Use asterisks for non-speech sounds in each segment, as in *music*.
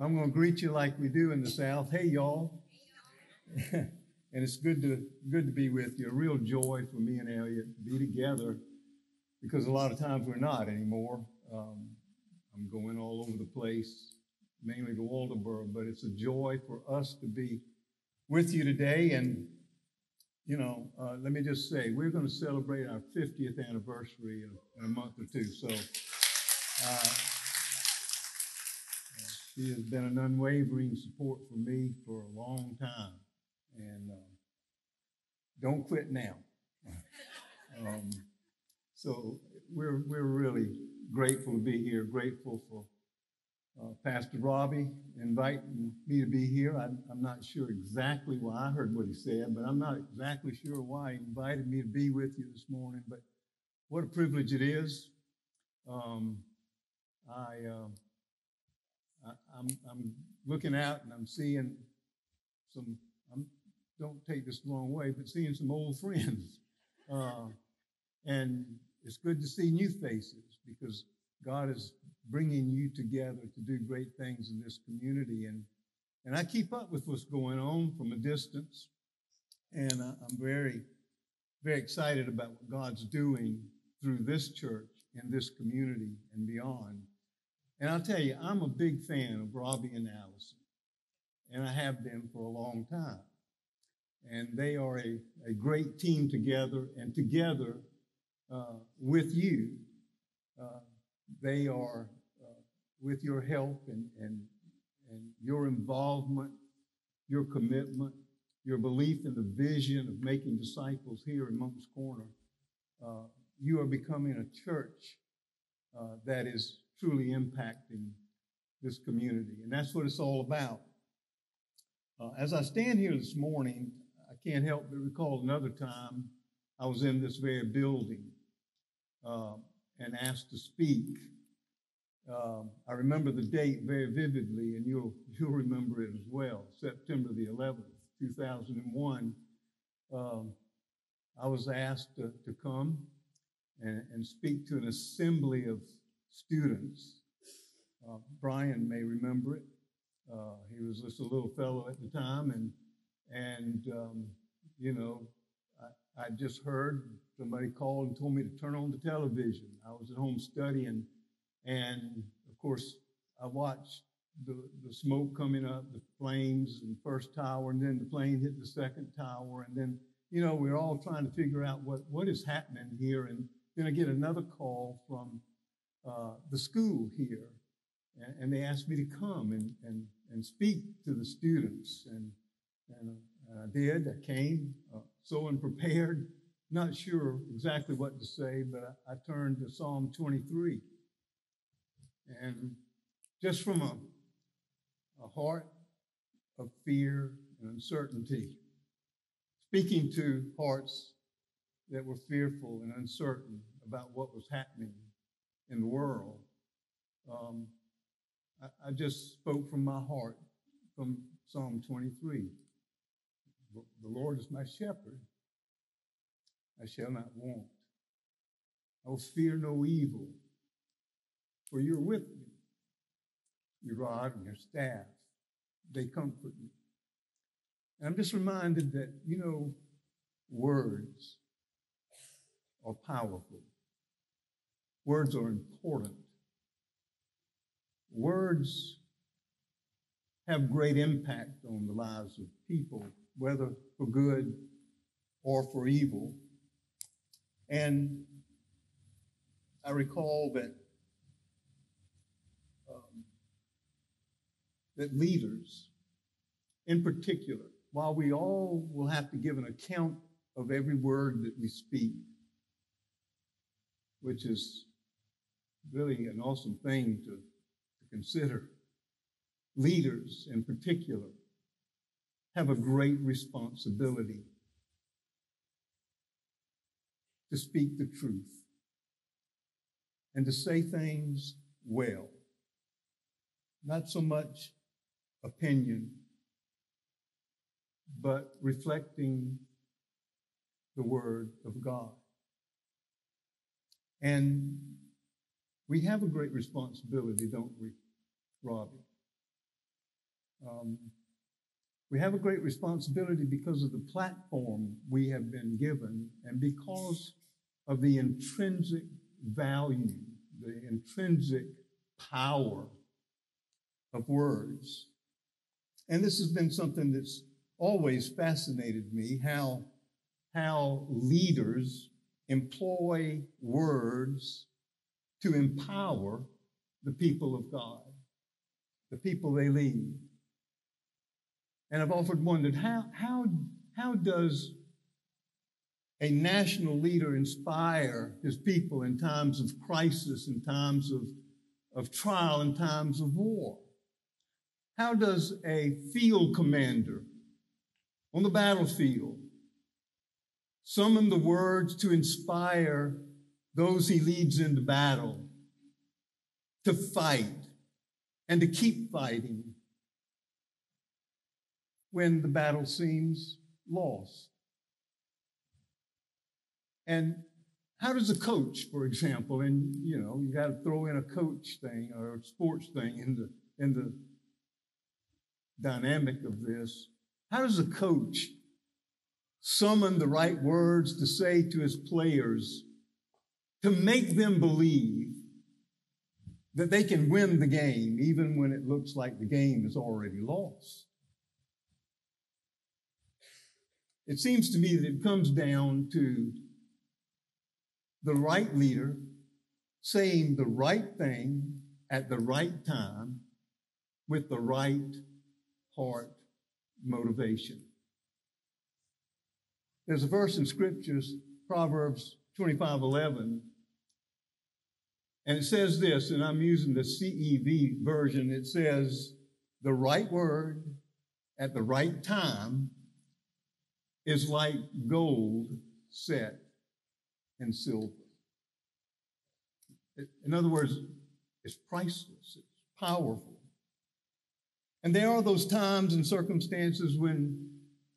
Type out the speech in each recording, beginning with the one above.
I'm going to greet you like we do in the South. Hey, y'all. *laughs* and it's good to good to be with you. A real joy for me and Elliot to be together because a lot of times we're not anymore. Um, I'm going all over the place, mainly to Walterboro, but it's a joy for us to be with you today. And you know, uh, let me just say, we're going to celebrate our 50th anniversary in, in a month or two. So. Uh, she has been an unwavering support for me for a long time. And uh, don't quit now. *laughs* um, so we're, we're really grateful to be here, grateful for uh, Pastor Robbie inviting me to be here. I'm, I'm, not sure exactly why. I heard what he said, but I'm not exactly sure why he invited me to be with you this morning. But what a privilege it is. Um, I. Uh, I, am I'm looking out and I'm seeing some, I'm, don't take this the wrong way, but seeing some old friends. *laughs* Uh, and it's good to see new faces because God is bringing you together to do great things in this community. And, and I keep up with what's going on from a distance. And I, I'm very, very excited about what God's doing through this church and this community and beyond. And I'll tell you, I'm a big fan of Robbie and Allison, and I have been for a long time. And they are a, a great team together, and together uh, with you, uh, they are, uh, with your help and, and, and your involvement, your commitment, your belief in the vision of making disciples here in Moncks Corner, uh, you are becoming a church uh, that is truly impacting this community. And that's what it's all about. Uh, as I stand here this morning, I can't help but recall another time I was in this very building uh, and asked to speak. Uh, I remember the date very vividly, and you'll, *laughs* you'll remember it as well September the 11th, 2001. Um, I was asked to, to come and, and speak to an assembly of students. Uh, Brian may remember it. Uh, he was just a little fellow at the time, and and um, you know, I, I just heard somebody called and told me to turn on the television. I was at home studying, and of course, I watched the, the smoke coming up, the flames and first tower, and then the plane hit the second tower, and then you know we're all trying to figure out what what is happening here, and then I get another call from uh, the school here, and, and, they asked me to come and, and, and speak to the students. And, and uh, I did. I came, uh, so unprepared, not sure exactly what to say, but I, I turned to Psalm 23. And just from a, a heart of fear and uncertainty, speaking to hearts that were fearful and uncertain about what was happening in the world. Um, I, I just spoke from my heart from Psalm 23. The Lord is my shepherd. I shall not want. I will fear no evil, for you're with me. Your rod and your staff, they comfort me. And I'm just reminded that, you know, words are powerful. Words are important. Words have great impact on the lives of people, whether for good or for evil. And I recall that um, that leaders, in particular, while we all will have to give an account of every word that we speak, which is really an awesome thing to, to consider. Leaders, in particular, have a great responsibility to speak the truth and to say things well, not so much opinion, but reflecting the Word of God. And we have a great responsibility, don't we, Robbie? um, we have a great responsibility because of the platform we have been given and because of the intrinsic value, the intrinsic power of words. And this has been something that's always fascinated me how, how leaders employ words to empower the people of God, the people they lead. And I've often wondered how, how, how does a national leader inspire his people in times of crisis, in times of, of trial, in times of war? How does a field commander on the battlefield summon the words to inspire those he leads into battle to fight and to keep fighting when the battle seems lost. And how does a coach, for example, and you know, you got to throw in a coach thing or a sports thing in the in the dynamic of this. How does a coach summon the right words to say to his players to make them believe that they can win the game even when it looks like the game is already lost? It seems to me that it comes down to the right leader saying the right thing at the right time with the right heart motivation. There's a verse in scriptures, Proverbs 25 11, and it says this, and I'm using the CEV version. It says, the right word at the right time is like gold set in silver. In other words, it's priceless, it's powerful. And there are those times and circumstances when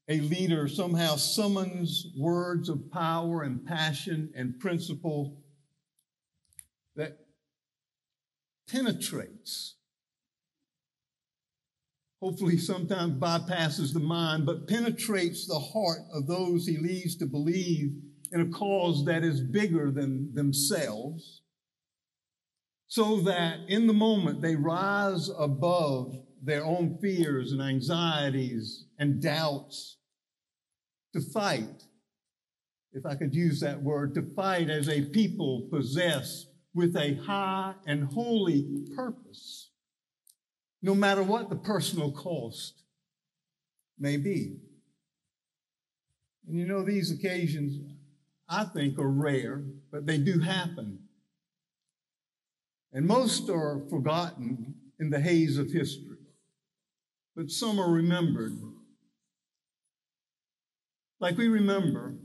a leader somehow summons words of power and passion and principle that penetrates. Hopefully sometimes bypasses the mind, but penetrates the heart of those he leads to believe in a cause that is bigger than themselves, so that in the moment they rise above their own fears and anxieties and doubts to fight, if I could use that word, to fight as a people possessed with a high and holy purpose no matter what the personal cost may be. And you know, these occasions, I think, are rare, but they do happen. And most are forgotten in the haze of history, but some are remembered. Like we remember,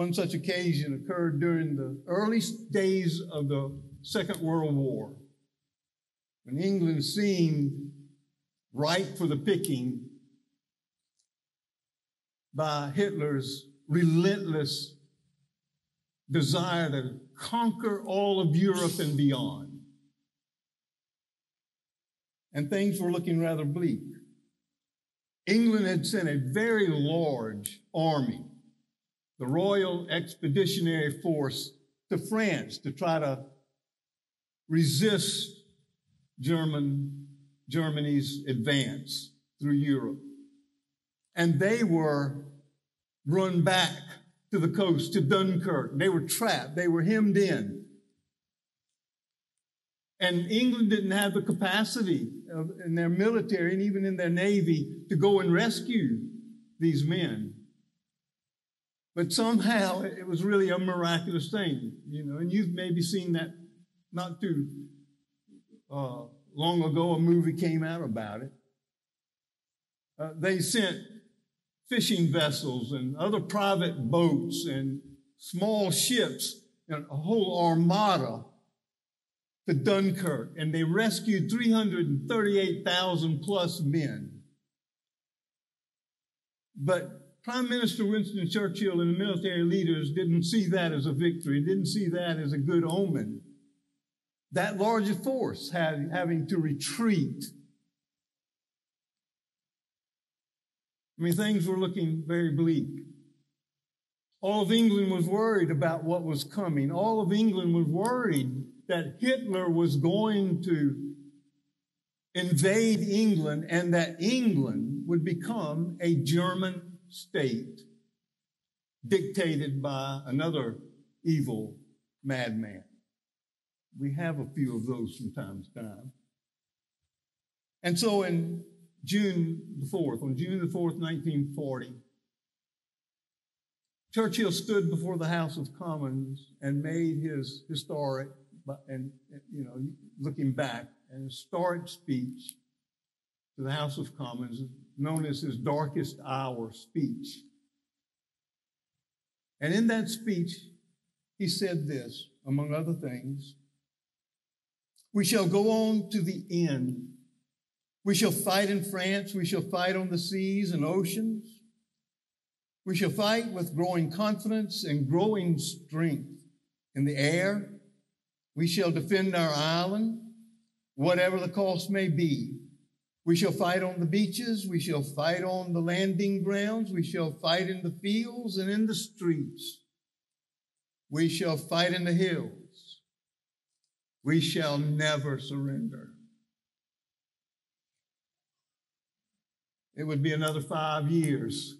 one such occasion occurred during the early days of the Second World War when England seemed ripe for the picking by Hitler's relentless desire to conquer all of Europe and beyond. And things were looking rather bleak. England had sent a very large army, the Royal Expeditionary Force, to France to try to resist German, Germany's advance through Europe. And they were run back to the coast, to Dunkirk. They were trapped, they were hemmed in. And England didn't have the capacity of, in their military and even in their navy to go and rescue these men. But somehow it was really a miraculous thing, you know, and you've maybe seen that not too uh, long ago, a movie came out about it. Uh, they sent fishing vessels and other private boats and small ships and a whole armada to Dunkirk, and they rescued 338,000 plus men. But Prime Minister Winston Churchill and the military leaders didn't see that as a victory, didn't see that as a good omen. That larger force had, having to retreat. I mean, things were looking very bleak. All of England was worried about what was coming. All of England was worried that Hitler was going to invade England and that England would become a German state dictated by another evil madman. We have a few of those from time to time. And so in June the 4th, on June the 4th, 1940, Churchill stood before the House of Commons and made his historic, and you know, looking back, an historic speech to the House of Commons, known as his darkest hour speech. And in that speech, he said this, among other things We shall go on to the end. We shall fight in France. We shall fight on the seas and oceans. We shall fight with growing confidence and growing strength in the air. We shall defend our island, whatever the cost may be. We shall fight on the beaches. We shall fight on the landing grounds. We shall fight in the fields and in the streets. We shall fight in the hills. We shall never surrender. It would be another five years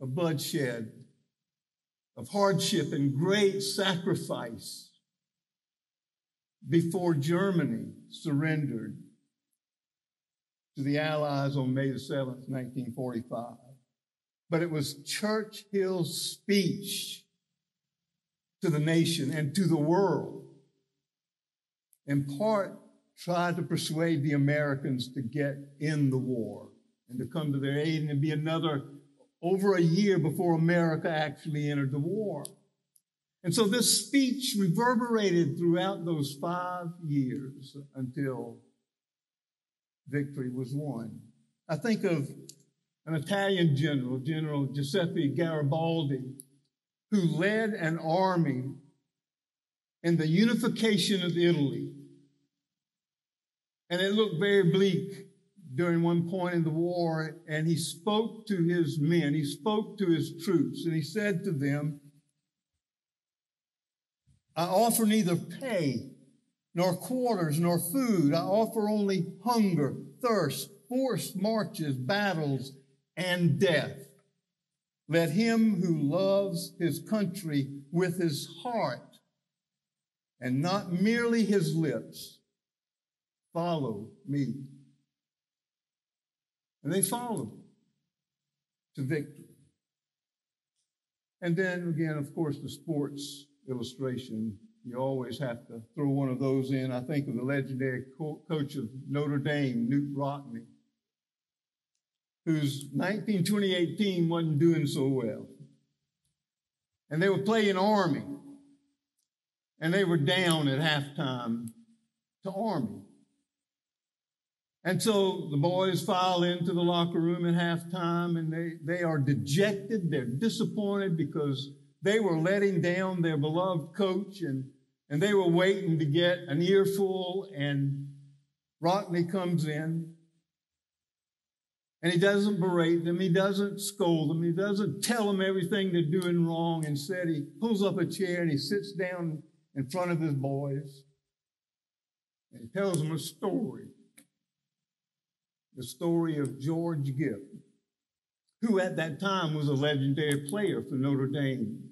of bloodshed, of hardship and great sacrifice before Germany surrendered to the Allies on May the 7th, 1945. But it was Churchill's speech to the nation and to the world, in part, tried to persuade the Americans to get in the war and to come to their aid and to be another over a year before America actually entered the war. And so this speech reverberated throughout those five years until victory was won. I think of an Italian general, General Giuseppe Garibaldi, who led an army in the unification of Italy. And it looked very bleak during one point in the war, and he spoke to his men, he spoke to his troops, and he said to them, I offer neither pay nor quarters, nor food. I offer only hunger, thirst, forced marches, battles, and death. Let him who loves his country with his heart and not merely his lips follow me. And they followed to victory. And then again, of course, the sports illustration you always have to throw one of those in. I think of the legendary co- coach of Notre Dame, Knute Rockne, whose 1928 team wasn't doing so well. And they were playing Army. And they were down at halftime to Army. And so the boys file into the locker room at halftime and they, they are dejected. They're disappointed because they were letting down their beloved coach and, and they were waiting to get an earful and Rockne comes in and he doesn't berate them. He doesn't scold them. He doesn't tell them everything they're doing wrong. Instead, he pulls up a chair and he sits down in front of his boys and he tells them a story. The story of George Gipp, who at that time was a legendary player for Notre Dame.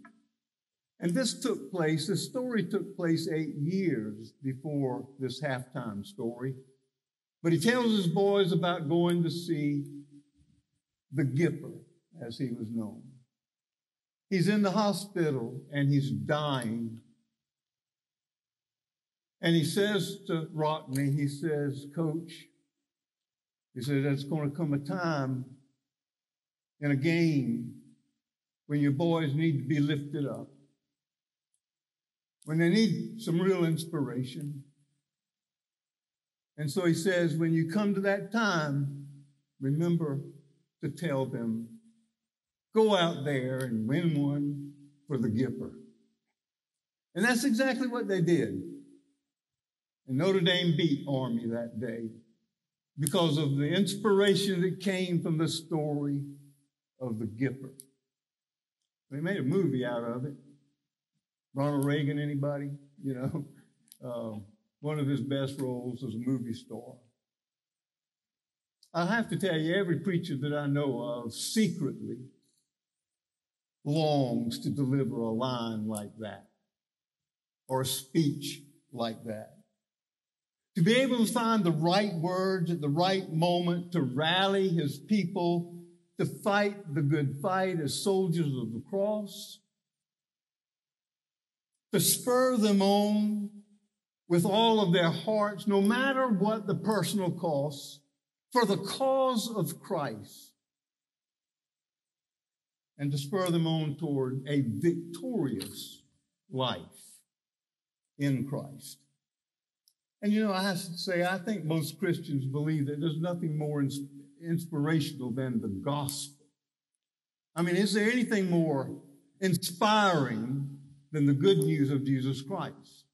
And this took place, this story took place eight years before this halftime story. But he tells his boys about going to see the Gipper, as he was known. He's in the hospital and he's dying. And he says to Rockne, he says, Coach, he says, there's going to come a time in a game when your boys need to be lifted up when they need some real inspiration. And so he says, when you come to that time, remember to tell them, go out there and win one for the Gipper. And that's exactly what they did. And Notre Dame beat Army that day. because of the inspiration that came from the story of the Gipper. They made a movie out of it. Ronald Reagan, anybody? You know, uh, *laughs* one of his best roles as a movie star. I have to tell you, every preacher that I know of secretly longs to deliver a line like that or a speech like that. To be able to find the right words at the right moment to rally his people to fight the good fight as soldiers of the cross, to spur them on with all of their hearts, no matter what the personal cost, for the cause of Christ, and to spur them on toward a victorious life in Christ. And you know, I say, I think most Christians believe that there's nothing more inspirational than the gospel. I mean, is there anything more inspiring than the good news of Jesus Christ?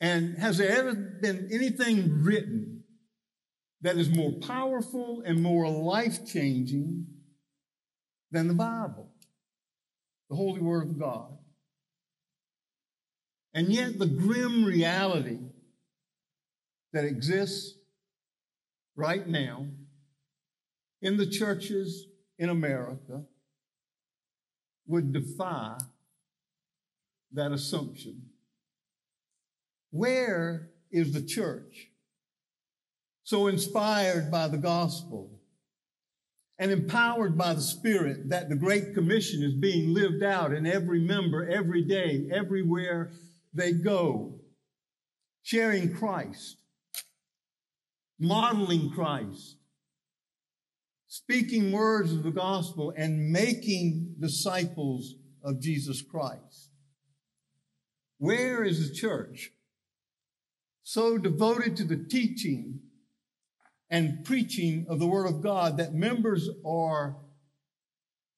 And has there ever been anything written that is more powerful and more life changing than the Bible, the Holy Word of God? And yet, the grim reality that exists right now in the churches in America would defy that assumption. Where is the church so inspired by the gospel and empowered by the Spirit that the Great Commission is being lived out in every member, every day, everywhere they go, sharing Christ, modeling Christ, speaking words of the gospel, and making disciples of Jesus Christ. Where is the church so devoted to the teaching and preaching of the Word of God that members are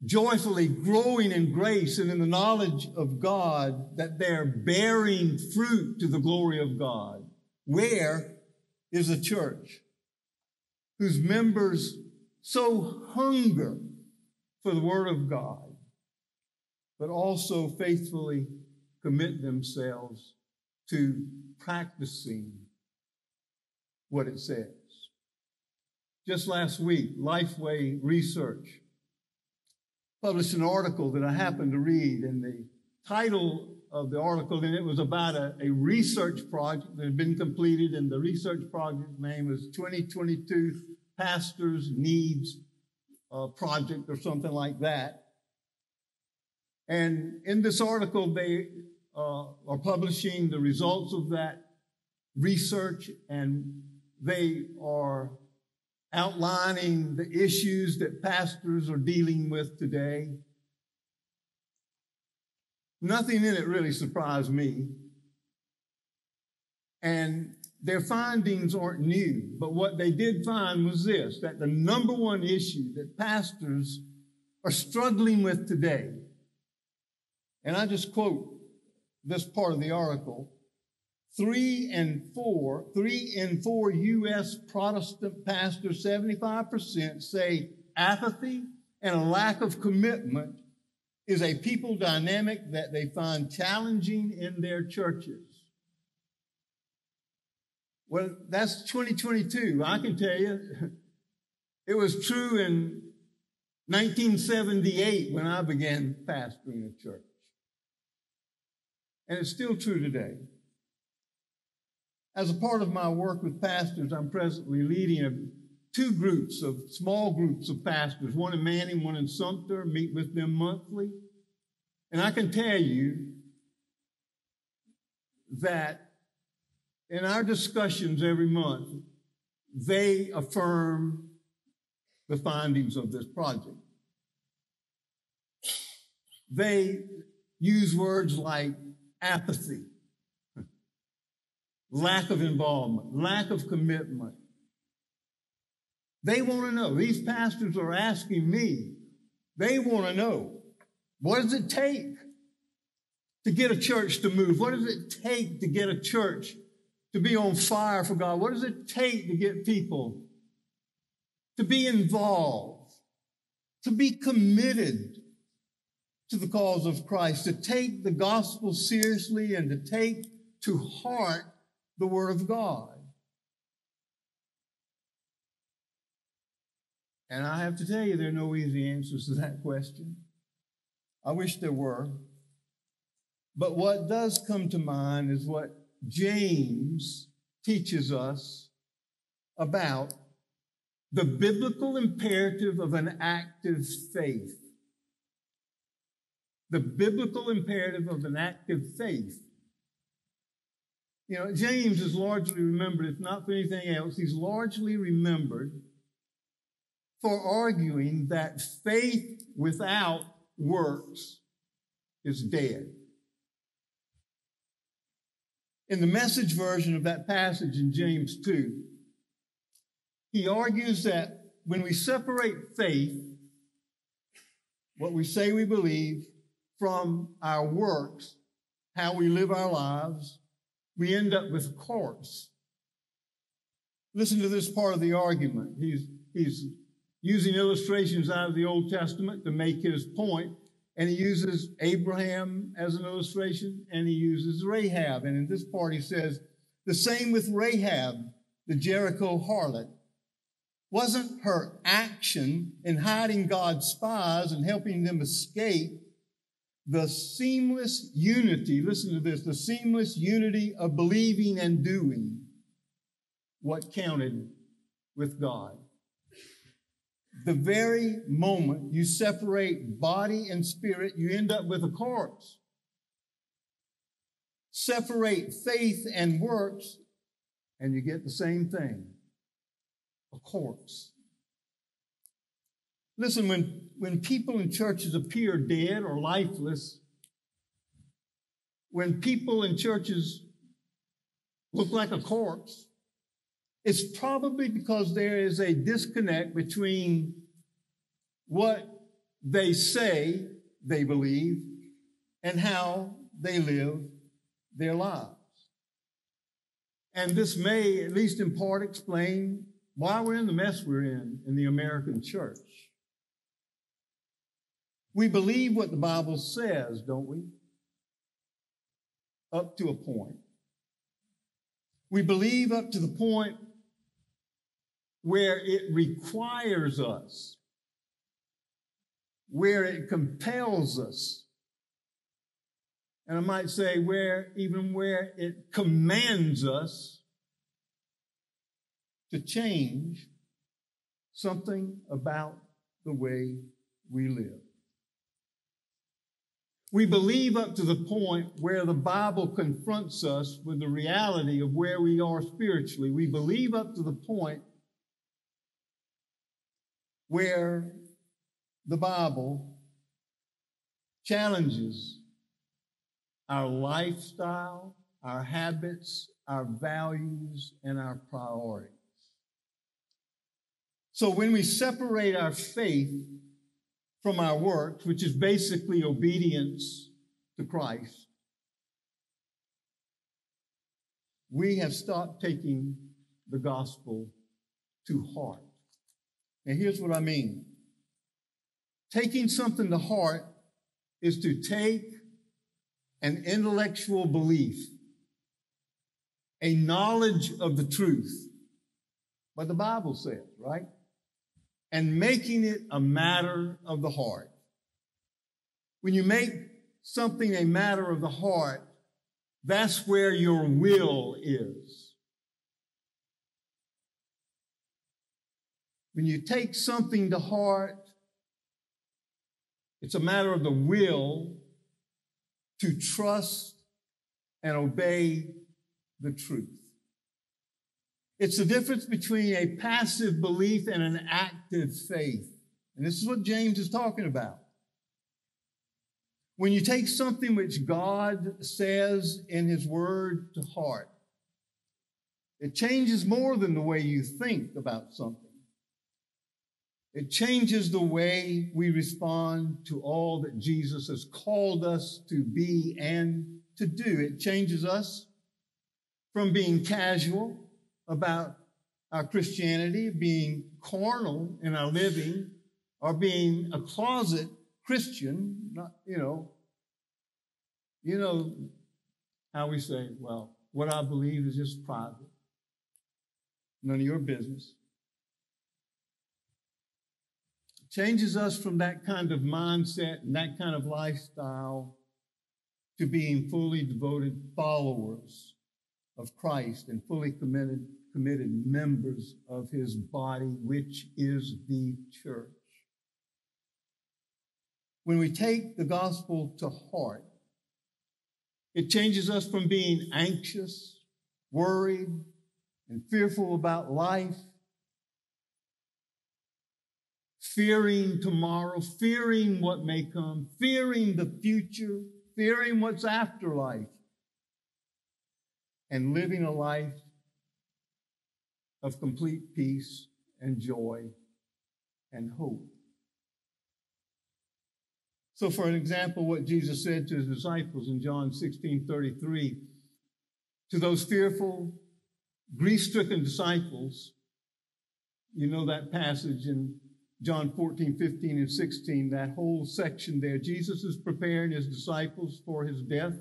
joyfully growing in grace and in the knowledge of God, that they're bearing fruit to the glory of God. Where is a church whose members so hunger for the Word of God, but also faithfully commit themselves to practicing what it says? Just last week, Lifeway Research published an article that I happened to read, and the title of the article, and it was about a, a research project that had been completed, and the research project name was 2022 Pastors Needs uh, Project or something like that. And in this article, they uh, are publishing the results of that research, and they are outlining the issues that pastors are dealing with today. Nothing in it really surprised me. And their findings aren't new, but what they did find was this that the number one issue that pastors are struggling with today, and I just quote this part of the article Three and four, three in four U.S. Protestant pastors, 75%, say apathy and a lack of commitment is a people dynamic that they find challenging in their churches. Well, that's 2022. I can tell you, it was true in 1978 when I began pastoring a church. And it's still true today. As a part of my work with pastors, I'm presently leading two groups of small groups of pastors, one in Manning, one in Sumter, meet with them monthly. And I can tell you that in our discussions every month, they affirm the findings of this project. They use words like apathy, lack of involvement, lack of commitment. They want to know. These pastors are asking me, they want to know what does it take to get a church to move? What does it take to get a church to be on fire for God? What does it take to get people to be involved, to be committed to the cause of Christ, to take the gospel seriously and to take to heart the word of God? And I have to tell you, there are no easy answers to that question. I wish there were. But what does come to mind is what James teaches us about the biblical imperative of an active faith. The biblical imperative of an active faith. You know, James is largely remembered, if not for anything else, he's largely remembered for arguing that faith without works is dead. In the message version of that passage in James 2, he argues that when we separate faith, what we say we believe, from our works, how we live our lives, we end up with a. Listen to this part of the argument. He's, he's using illustrations out of the Old Testament to make his. And he uses Abraham as an illustration and he uses Rahab. And in this part, he says, the same with Rahab, the Jericho harlot. Wasn't her action in hiding God's spies and helping them escape the seamless unity, listen to this, the seamless unity of believing and doing what counted with God? the very moment you separate body and spirit, you end up with a corpse. Separate faith and works, and you get the same thing a corpse. Listen, when, when people in churches appear dead or lifeless, when people in churches look like a corpse, it's probably because there is a disconnect between what they say they believe and how they live their lives. And this may, at least in part, explain why we're in the mess we're in in the American church. We believe what the Bible says, don't we? Up to a point. We believe up to the point where it requires us, where it compels us. And I might say where, even where it commands us to change something about the way we live. We believe up to the point where the Bible confronts us with the reality of where we are spiritually. We believe up to the point where the Bible challenges our lifestyle, our habits, our values, and our priorities. So when we separate our faith from our works, which is basically obedience to Christ, we have stopped taking the gospel to heart. And here's what I mean taking something to heart is to take an intellectual belief, a knowledge of the truth, But the Bible says, right? And making it a matter of the heart. When you make something a matter of the heart, that's where your will is. When you take something to heart, it's a matter of the will to trust and obey the truth. It's the difference between a passive belief and an active faith. And this is what James is talking about. When you take something which God says in His Word to heart, it changes more than the way you think about something. It changes the way we respond to all that Jesus has called us to be and to do. It changes us from being casual about our Christianity, being carnal in our living, or being a closet Christian, not, you know, you know how we say, well, what I believe is just private. None of your business. changes us from that kind of mindset and that kind of lifestyle to being fully devoted followers of Christ and fully committed, committed members of his body, which is the church. When we take the gospel to heart, it changes us from being anxious, worried, and fearful about life fearing tomorrow, fearing what may come, fearing the future, fearing what's after life, and living a life of complete peace and joy and hope. So, for an example, what Jesus said to his disciples in John 16 33, to those fearful, grief stricken disciples, you know that passage in John 14, 15, and 16, that whole section there. Jesus is preparing his disciples for his death.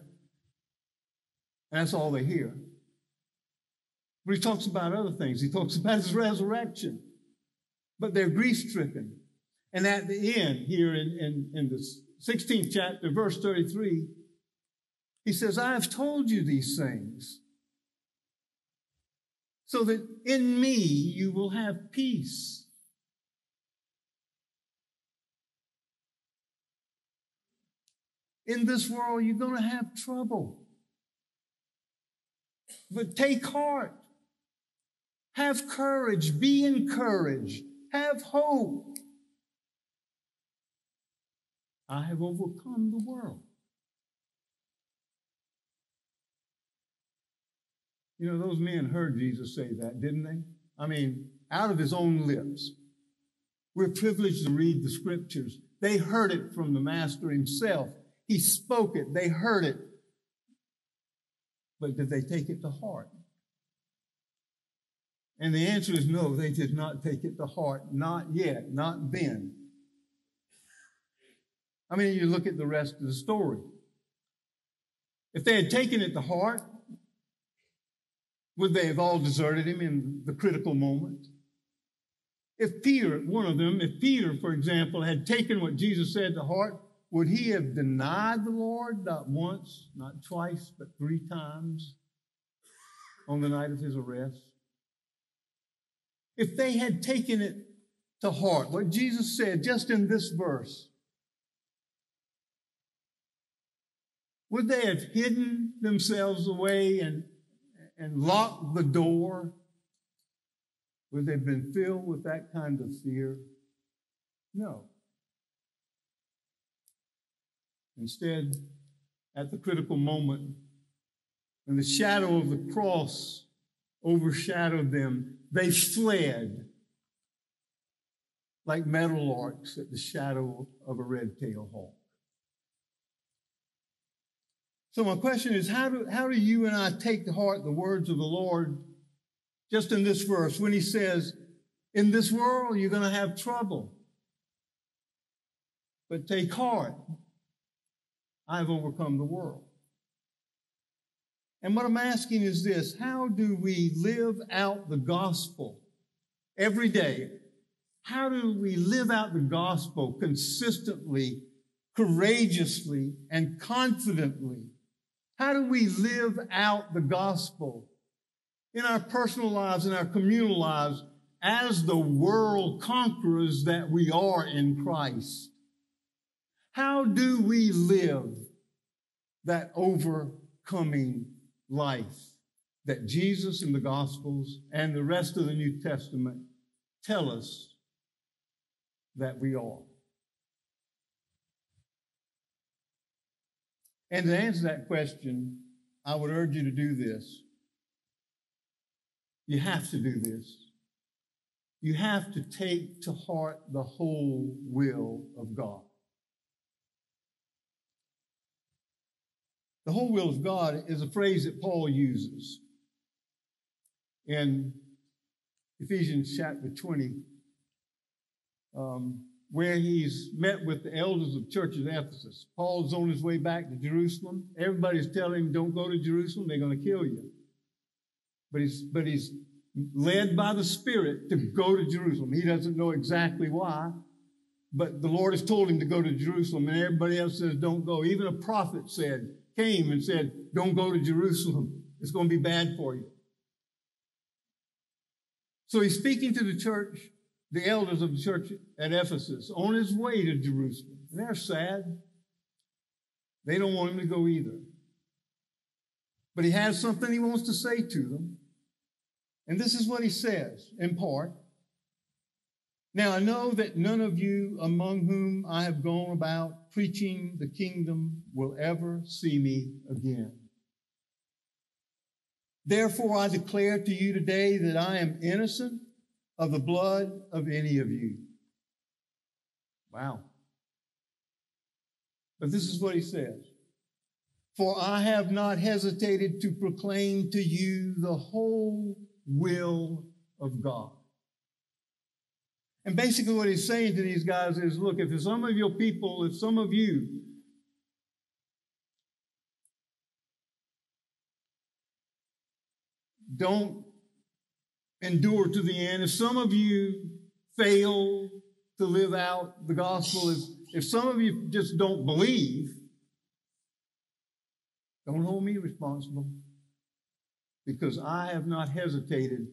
That's all they hear. But he talks about other things. He talks about his resurrection. But they're grief stricken. And at the end, here in, in, in the 16th chapter, verse 33, he says, I have told you these things so that in me you will have peace. in this world, you're going to have trouble. But take heart. Have courage. Be encouraged. Have hope. I have overcome the world. You know, those men heard Jesus say that, didn't they? I mean, out of his own lips. We're privileged to read the scriptures. They heard it from the Master himself. He spoke it, they heard it. But did they take it to heart? And the answer is no, they did not take it to heart. Not yet, not then. I mean, you look at the rest of the story. If they had taken it to heart, would they have all deserted him in the critical moment? If Peter, one of them, if Peter, for example, had taken what Jesus said to heart, would he have denied the Lord not once, not twice, but three times on the night of his arrest? If they had taken it to heart, what Jesus said just in this verse, would they have hidden themselves away and, and locked the door? Would they have been filled with that kind of fear? No. Instead, at the critical moment, when the shadow of the cross overshadowed them, they fled like meadowlarks at the shadow of a red-tailed hawk. So my question is, how do, how do you and I take to heart the words of the Lord just in this verse when he says, in this world you're going to have trouble, but take heart. I've overcome the world. And what I'm asking is this how do we live out the gospel every day? How do we live out the gospel consistently, courageously, and confidently? How do we live out the gospel in our personal lives, in our communal lives, as the world conquerors that we are in Christ? How do we live that overcoming life that Jesus in the Gospels and the rest of the New Testament tell us that we are? And to answer that question, I would urge you to do this. You have to do this. You have to take to heart the whole will of God. The whole will of God is a phrase that Paul uses. in Ephesians chapter 20, um, where he's met with the elders of church at Ephesus. Paul's on his way back to Jerusalem. Everybody's telling him, don't go to Jerusalem, they're going to kill you. But he's, but he's led by the Spirit to go to Jerusalem. He doesn't know exactly why, but the Lord has told him to go to Jerusalem, and everybody else says, don't go. Even a prophet said, came and said, don't go to Jerusalem. It's going to be bad for you. So he's speaking to the church, the elders of the church at Ephesus, on his way to Jerusalem. And they're sad. They don't want him to go either. But he has something he wants to say to them. And this is what he says, in part. Now I know that none of you among whom I have gone about preaching the kingdom will ever see me again. Therefore, I declare to you today that I am innocent of the blood of any of you. Wow. But this is what he says. For I have not hesitated to proclaim to you the whole will of God. And basically, what he's saying to these guys is look, if some of your people, if some of you don't endure to the end, if some of you fail to live out the gospel, if, if some of you just don't believe, don't hold me responsible because I have not hesitated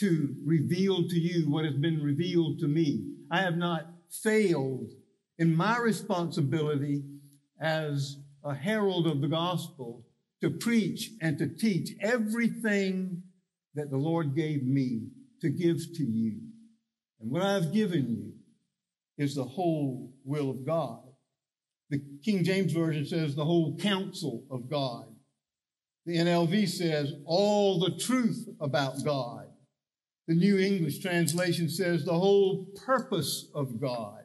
to reveal to you what has been revealed to me. I have not failed in my responsibility as a herald of the gospel to preach and to teach everything that the Lord gave me to give to you. And what I've given you is the whole will of God. The King James Version says the whole counsel of God. The NLV says all the truth about God. The New English translation says the whole purpose of God.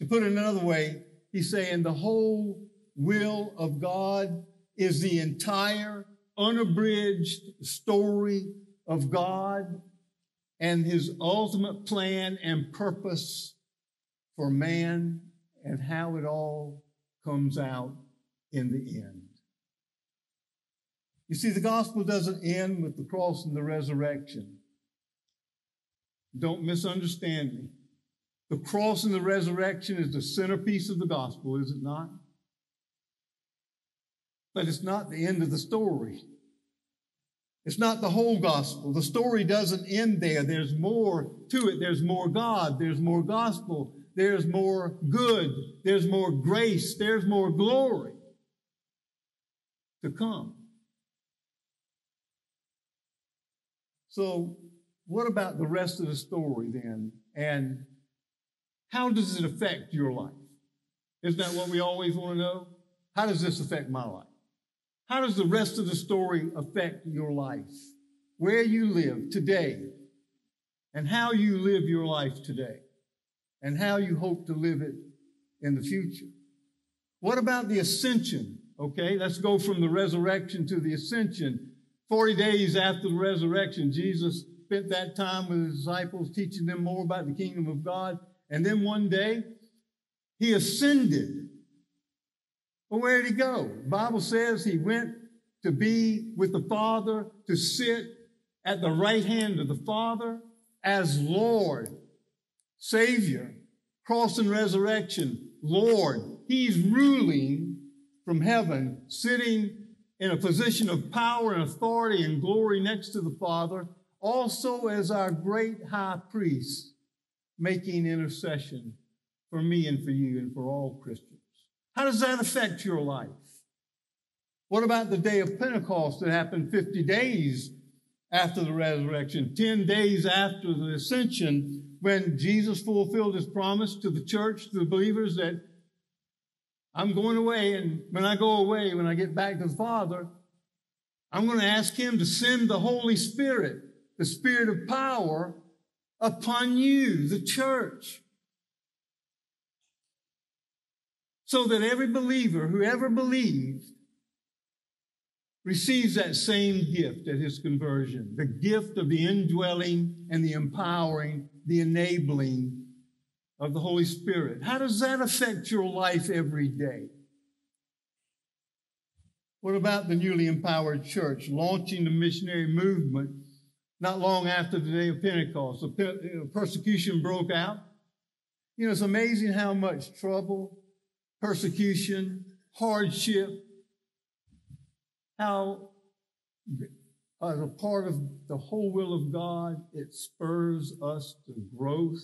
To put it another way, he's saying the whole will of God is the entire unabridged story of God and his ultimate plan and purpose for man and how it all comes out in the end. You see, the gospel doesn't end with the cross and the resurrection. Don't misunderstand me. The cross and the resurrection is the centerpiece of the gospel, is it not? But it's not the end of the story. It's not the whole gospel. The story doesn't end there. There's more to it. There's more God. There's more gospel. There's more good. There's more grace. There's more glory to come. So, what about the rest of the story then? And how does it affect your life? Isn't that what we always want to know? How does this affect my life? How does the rest of the story affect your life? Where you live today, and how you live your life today, and how you hope to live it in the future. What about the ascension? Okay, let's go from the resurrection to the ascension. 40 days after the resurrection, Jesus spent that time with his disciples, teaching them more about the kingdom of God. And then one day, he ascended well, where did he go? The Bible says he went to be with the Father, to sit at the right hand of the Father as Lord, Savior, cross and resurrection, Lord. He's ruling from heaven, sitting in a position of power and authority and glory next to the Father, also as our great high priest, making intercession for me and for you and for all Christians. How does that affect your life? What about the day of Pentecost that happened 50 days after the resurrection, 10 days after the ascension, when Jesus fulfilled his promise to the church, to the believers that I'm going away, and when I go away, when I get back to the Father, I'm going to ask him to send the Holy Spirit, the Spirit of power, upon you, the church. so that every believer who ever believed receives that same gift at his conversion the gift of the indwelling and the empowering, the enabling of the Holy Spirit. How does that affect your life every day? What about the newly empowered church launching the missionary movement not long after the day of Pentecost? The uh, persecution broke out. You know, it's amazing how much trouble, persecution, hardship, how as a part of the whole will of God, it spurs us to growth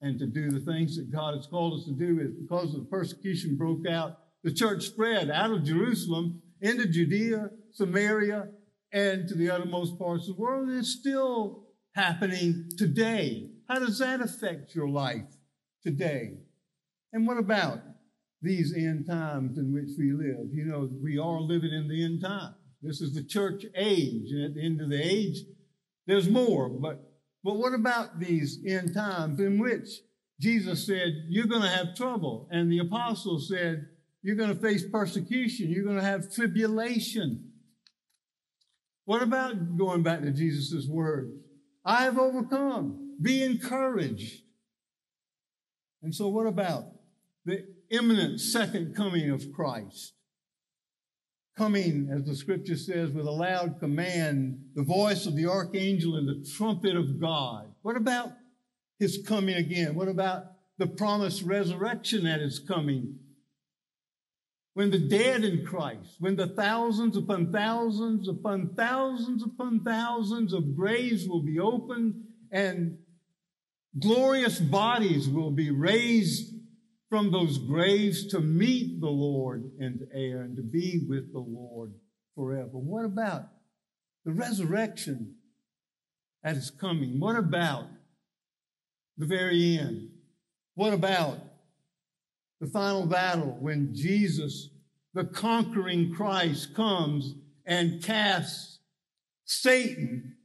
and to do the things that God has called us to do. Is because the persecution broke out, the church spread out of Jerusalem into Judea, Samaria, and to the uttermost parts of the world. It's still happening today. How does that affect your life today? And what about these end times in which we live? You know, we are living in the end times. This is the church age. And at the end of the age, there's more. But, but what about these end times in which Jesus said, You're going to have trouble? And the apostles said, You're going to face persecution. You're going to have tribulation. What about going back to Jesus' words? I have overcome. Be encouraged. And so, what about the imminent second coming of Christ? coming, as the scripture says, with a loud command, the voice of the archangel and the trumpet of God. What about his coming again? What about the promised resurrection that is coming? When the dead in Christ, when the thousands upon thousands upon thousands upon thousands of graves will be opened and glorious bodies will be raised from those graves to meet the Lord in the air and to be with the Lord forever. What about the resurrection that is coming? What about the very end? What about the final battle when Jesus, the conquering Christ, comes and casts Satan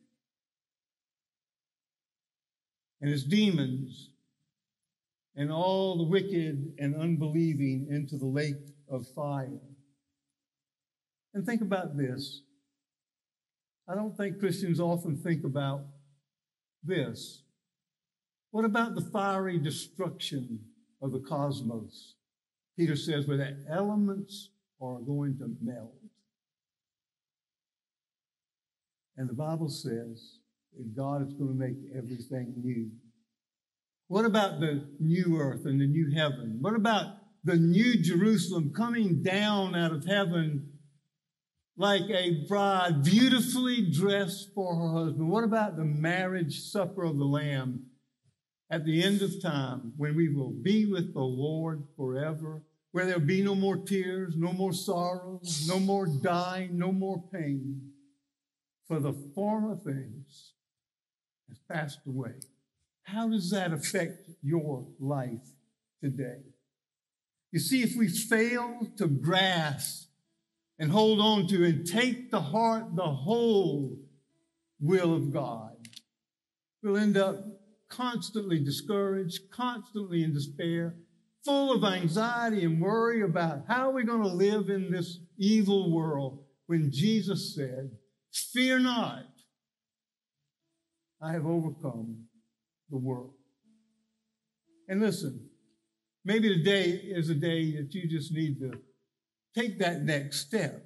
and his demons and all the wicked and unbelieving into the lake of fire. And think about this. I don't think Christians often think about this. What about the fiery destruction of the cosmos? Peter says, where the elements are going to melt. And the Bible says that God is going to make everything new. What about the new earth and the new heaven? What about the new Jerusalem coming down out of heaven like a bride beautifully dressed for her husband? What about the marriage supper of the Lamb at the end of time when we will be with the Lord forever, where there'll be no more tears, no more sorrows, no more dying, no more pain? For the former things has passed away. How does that affect your life today? You see, if we fail to grasp and hold on to and take the heart, the whole will of God, we'll end up constantly discouraged, constantly in despair, full of anxiety and worry about how are we going to live in this evil world when Jesus said, Fear not, I have overcome the world. And listen, maybe today is a day that you just need to take that next step.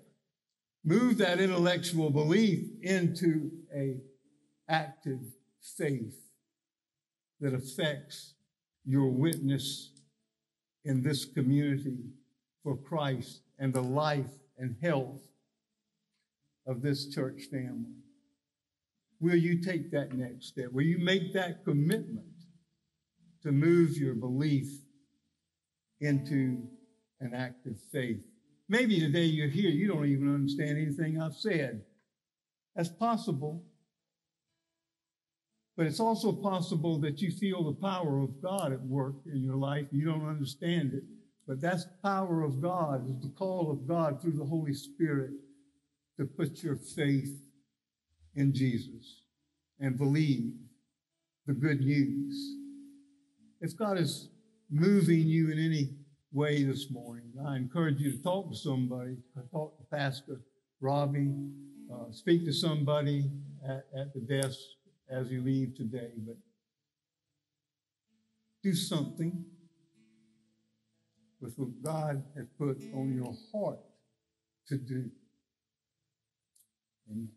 Move that intellectual belief into a active faith that affects your witness in this community for Christ and the life and health of this church family. Will you take that next step? Will you make that commitment to move your belief into an act of faith? Maybe today you're here, you don't even understand anything I've said. That's possible. But it's also possible that you feel the power of God at work in your life. You don't understand it. But that's the power of God, is the call of God through the Holy Spirit to put your faith in Jesus and believe the good news. If God is moving you in any way this morning, I encourage you to talk to somebody, talk to Pastor Robbie, uh, speak to somebody at, at the desk as you leave today, but do something with what God has put on your heart to do. Amen.